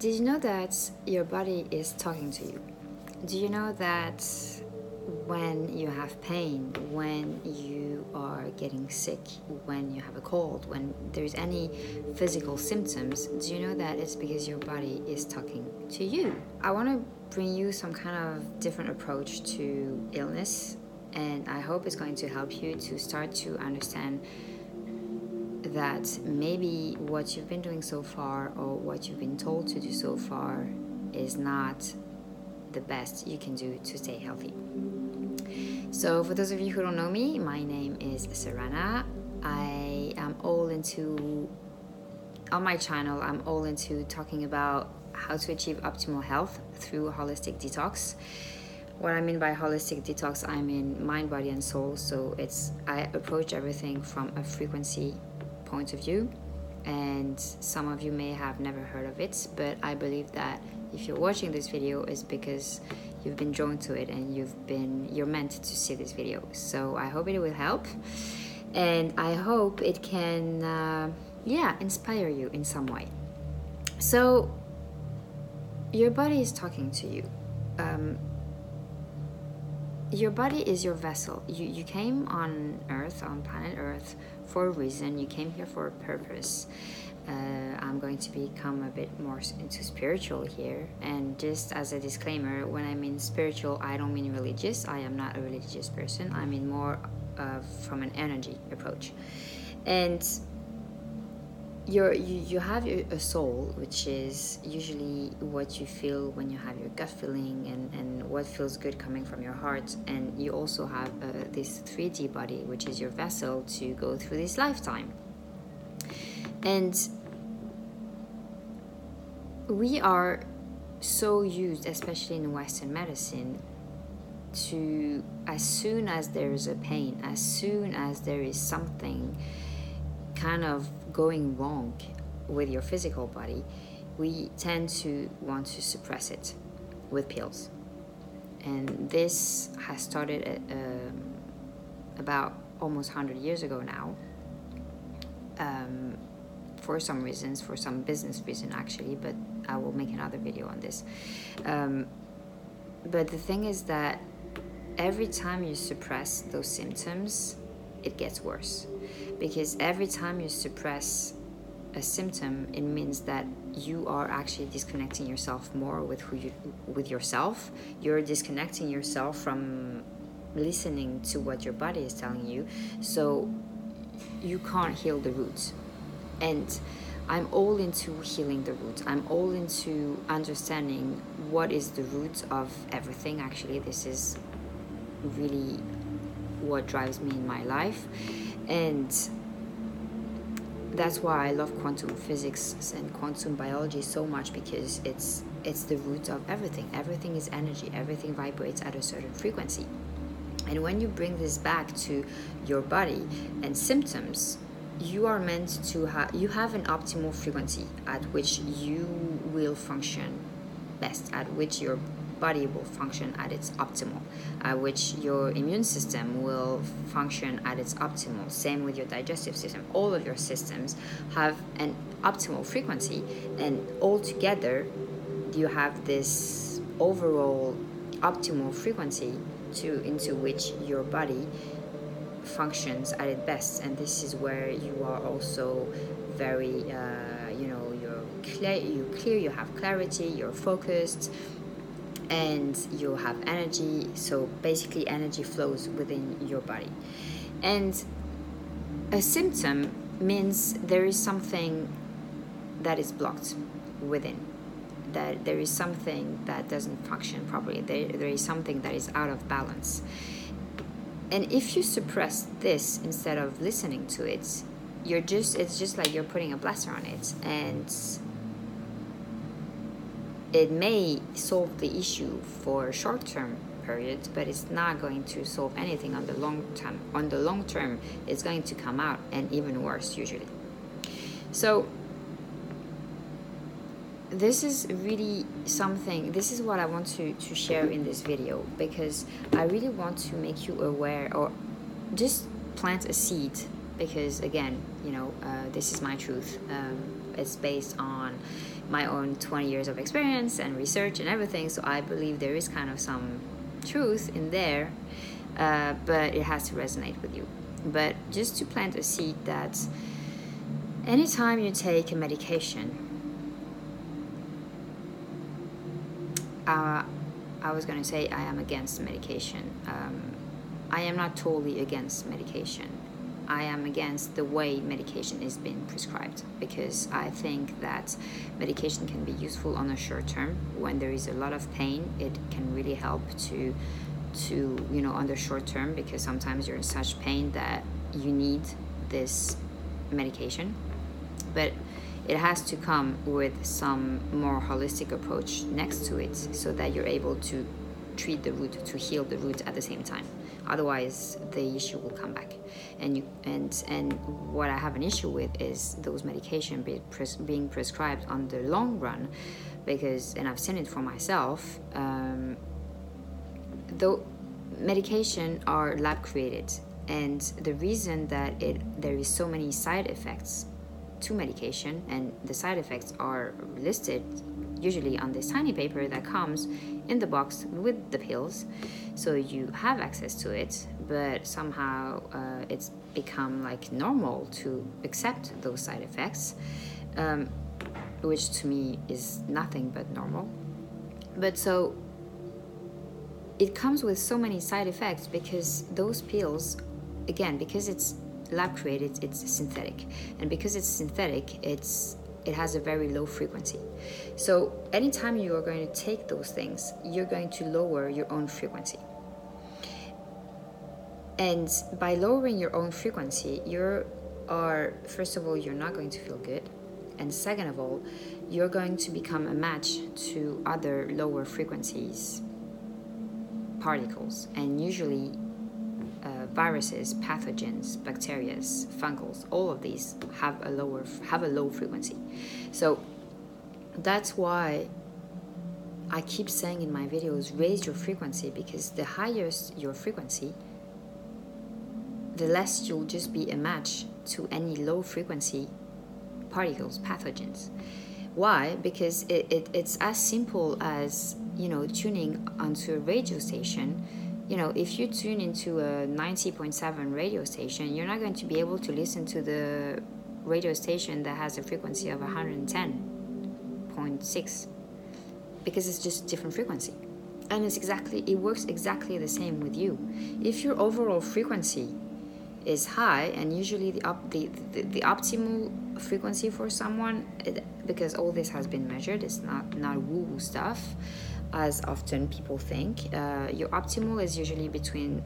Did you know that your body is talking to you? Do you know that when you have pain, when you are getting sick, when you have a cold, when there's any physical symptoms, do you know that it's because your body is talking to you? I want to bring you some kind of different approach to illness, and I hope it's going to help you to start to understand that maybe what you've been doing so far or what you've been told to do so far is not the best you can do to stay healthy. So, for those of you who don't know me, my name is Serena. I am all into, on my channel, I'm all into talking about how to achieve optimal health through holistic detox. What I mean by holistic detox, I mean mind, body, and soul. So, it's I approach everything from a frequency point of view and some of you may have never heard of it but i believe that if you're watching this video is because you've been drawn to it and you've been you're meant to see this video. So i hope it will help and i hope it can uh, yeah inspire you in some way. So your body is talking to you. Um, your body is your vessel. You, you came on Earth, on planet Earth, for a reason. You came here for a purpose. Uh, I'm going to become a bit more into spiritual here. And just as a disclaimer, when I mean spiritual, I don't mean religious. I am not a religious person. I mean more uh, from an energy approach. And your you, you have a soul which is usually what you feel when you have your gut feeling and, and what feels good coming from your heart. And you also have uh, this 3d body which is your vessel to go through this lifetime. And we are so used especially in western medicine to as soon as there is a pain as soon as there is something kind of going wrong with your physical body, we tend to want to suppress it with pills. And this has started uh, um, about almost 100 years ago now. Um, for some reasons, for some business reason actually, but I will make another video on this. Um, but the thing is that every time you suppress those symptoms, it gets worse because every time you suppress a symptom it means that you are actually disconnecting yourself more with who you with yourself. You're disconnecting yourself from listening to what your body is telling you. So you can't heal the roots. And i'm all into healing the roots. I'm all into understanding what is the root of everything. Actually this is really what drives me in my life and that's why I love quantum physics and quantum biology so much because it's it's the root of everything. Everything is energy. Everything vibrates at a certain frequency. And when you bring this back to your body and symptoms, you are meant to have you have an optimal frequency at which you will function best, at which your body will function at its optimal, uh, which your immune system will function at its optimal. Same with your digestive system. All of your systems have an optimal frequency, and all together, you have this overall optimal frequency to into which your body functions at its best and this is where you are also very uh, you know you're clear you clear you have clarity you're focused and you have energy so basically energy flows within your body. And a symptom means there is something that is blocked within that there is something that doesn't function properly there, there is something that is out of balance. And if you suppress this instead of listening to it you're just it's just like you're putting a blaster on it and it may solve the issue for short term periods but it's not going to solve anything on the long term on the long term. It's going to come out and even worse usually. So this is really something this is what i want to, to share in this video because i really want to make you aware or just plant a seed because again you know uh, this is my truth. Um, it's based on my own 20 years of experience and research and everything. So I believe there is kind of some truth in there, uh, but it has to resonate with you. But just to plant a seed that anytime you take a medication, uh, I was going to say I am against medication. Um, I am not totally against medication. I am against the way medication is being prescribed because I think that medication can be useful on a short term when there is a lot of pain. It can really help to to you know on the short term because sometimes you're in such pain that you need this medication, but it has to come with some more holistic approach next to it so that you're able to treat the root to heal the root at the same time otherwise the issue will come back. And you and and what i have an issue with is those medication be pres- being prescribed on the long run because and i've seen it for myself um, though medication are lab created. And the reason that it there is so many side effects to medication and the side effects are listed usually on this tiny paper that comes in the box with the pills so you have access to it but somehow uh, it's become like normal to accept those side effects um, which to me is nothing but normal. But so it comes with so many side effects because those pills again because it's lab created it's synthetic. And because it's synthetic it's it has a very low frequency. So anytime you are going to take those things you're going to lower your own frequency. And by lowering your own frequency you are first of all you're not going to feel good. And second of all you're going to become a match to other lower frequencies particles. And usually viruses, pathogens, bacteria, fungals, all of these have a lower have a low frequency. So that's why I keep saying in my videos raise your frequency because the higher your frequency, the less you'll just be a match to any low frequency particles, pathogens. Why? Because it, it, it's as simple as you know tuning onto a radio station you know, if you tune into a 90.7 radio station, you're not going to be able to listen to the radio station that has a frequency of 110.6 because it's just different frequency. And it's exactly it works exactly the same with you. If your overall frequency is high and usually the up the, the, the optimal frequency for someone it, because all this has been measured it's not not woo woo stuff as often people think. Uh, your optimal is usually between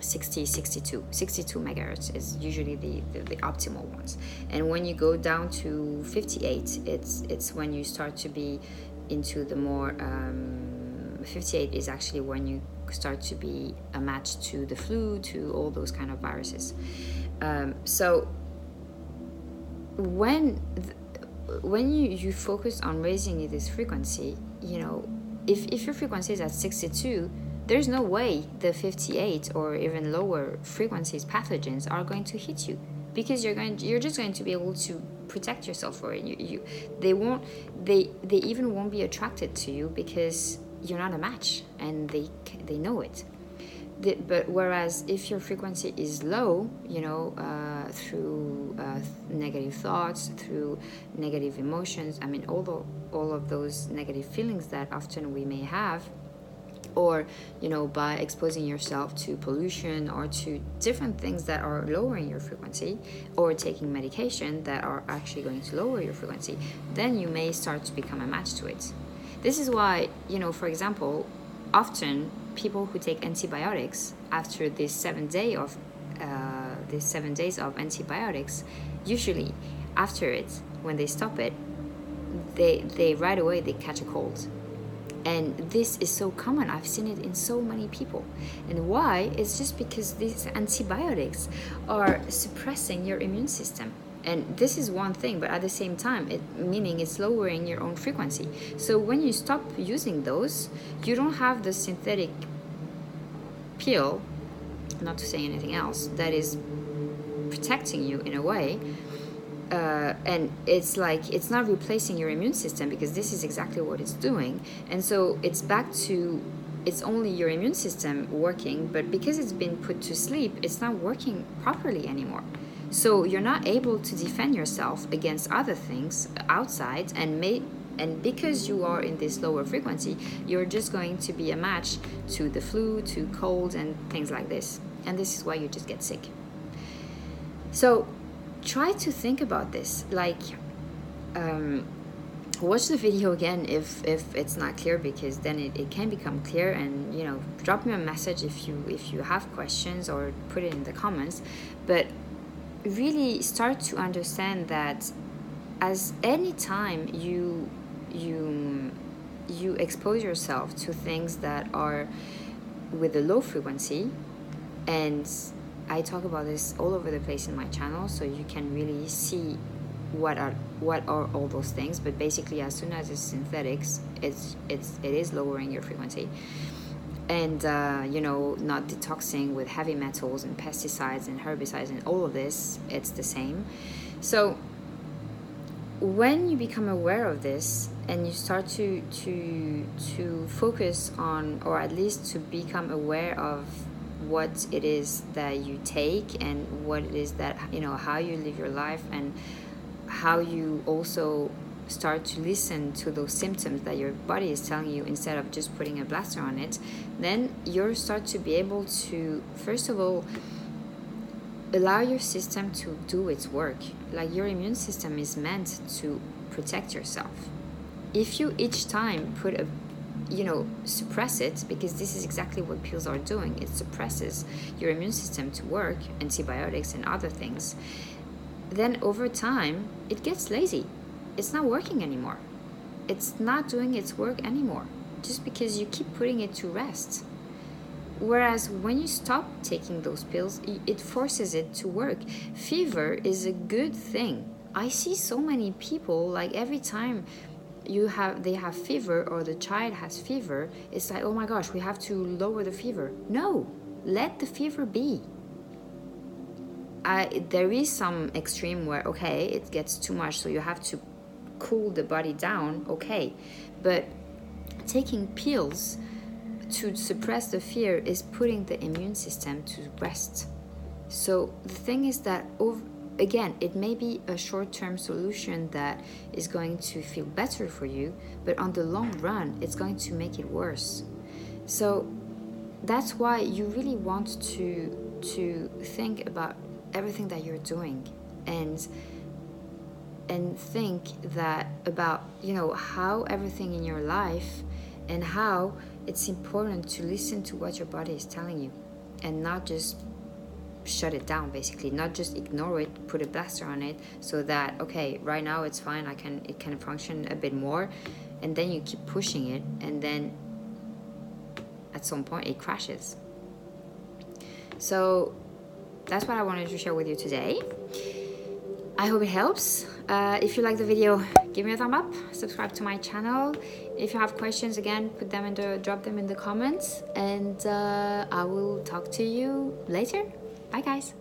60 62 62 megahertz is usually the, the, the, optimal ones. And when you go down to 58 it's it's when you start to be into the more um, 58 is actually when you start to be a match to the flu to all those kind of viruses. Um, so when th- when you, you focus on raising this frequency you know if, if your frequency is at 62 there's no way the 58 or even lower frequencies pathogens are going to hit you because you're going you're just going to be able to protect yourself for it. You, you they won't they they even won't be attracted to you because you're not a match and they they know it the, but whereas if your frequency is low you know uh, through uh, negative thoughts through negative emotions i mean all the, all of those negative feelings that often we may have or you know by exposing yourself to pollution or to different things that are lowering your frequency or taking medication that are actually going to lower your frequency then you may start to become a match to it. This is why you know for example often people who take antibiotics after this seven day of uh, seven days of antibiotics, usually after it, when they stop it, they they right away they catch a cold. And this is so common. I've seen it in so many people. And why? It's just because these antibiotics are suppressing your immune system and this is one thing but at the same time it meaning it's lowering your own frequency. So when you stop using those you don't have the synthetic pill not to say anything else that is protecting you in a way uh, and it's like it's not replacing your immune system because this is exactly what it's doing. And so it's back to it's only your immune system working but because it's been put to sleep it's not working properly anymore so you're not able to defend yourself against other things outside and may and because you are in this lower frequency you're just going to be a match to the flu to cold and things like this. And this is why you just get sick. So try to think about this. Like um, watch the video again if if it's not clear because then it, it can become clear and you know drop me a message if you if you have questions or put it in the comments. But really start to understand that as any time you you you expose yourself to things that are with a low frequency and I talk about this all over the place in my channel so you can really see what are what are all those things but basically as soon as it's synthetics it's it's it is lowering your frequency and uh, you know not detoxing with heavy metals and pesticides and herbicides and all of this it's the same. So when you become aware of this and you start to to to focus on or at least to become aware of what it is that you take and what it is that you know how you live your life and how you also start to listen to those symptoms that your body is telling you instead of just putting a blaster on it then you'll start to be able to first of all allow your system to do its work. Like your immune system is meant to protect yourself. If you each time put a you know suppress it because this is exactly what pills are doing it suppresses your immune system to work antibiotics and other things then over time it gets lazy it's not working anymore. It's not doing its work anymore just because you keep putting it to rest. Whereas when you stop taking those pills it forces it to work. Fever is a good thing. I see so many people like every time you have they have fever or the child has fever it's like oh my gosh we have to lower the fever. No let the fever be. I, there is some extreme where okay it gets too much so you have to cool the body down okay but taking pills to suppress the fear is putting the immune system to rest so the thing is that over again, it may be a short term solution that is going to feel better for you, but on the long run, it's going to make it worse. So that's why you really want to to think about everything that you're doing and and think that about you know how everything in your life and how it's important to listen to what your body is telling you and not just shut it down basically. Not just ignore it put a blaster on it so that okay right now it's fine i can it can function a bit more. And then you keep pushing it and then at some point it crashes. So that's what i wanted to share with you today. I hope it helps uh, if you like the video give me a thumb up subscribe to my channel. If you have questions again put them in the drop them in the comments. And uh, i will talk to you later. Bye, guys.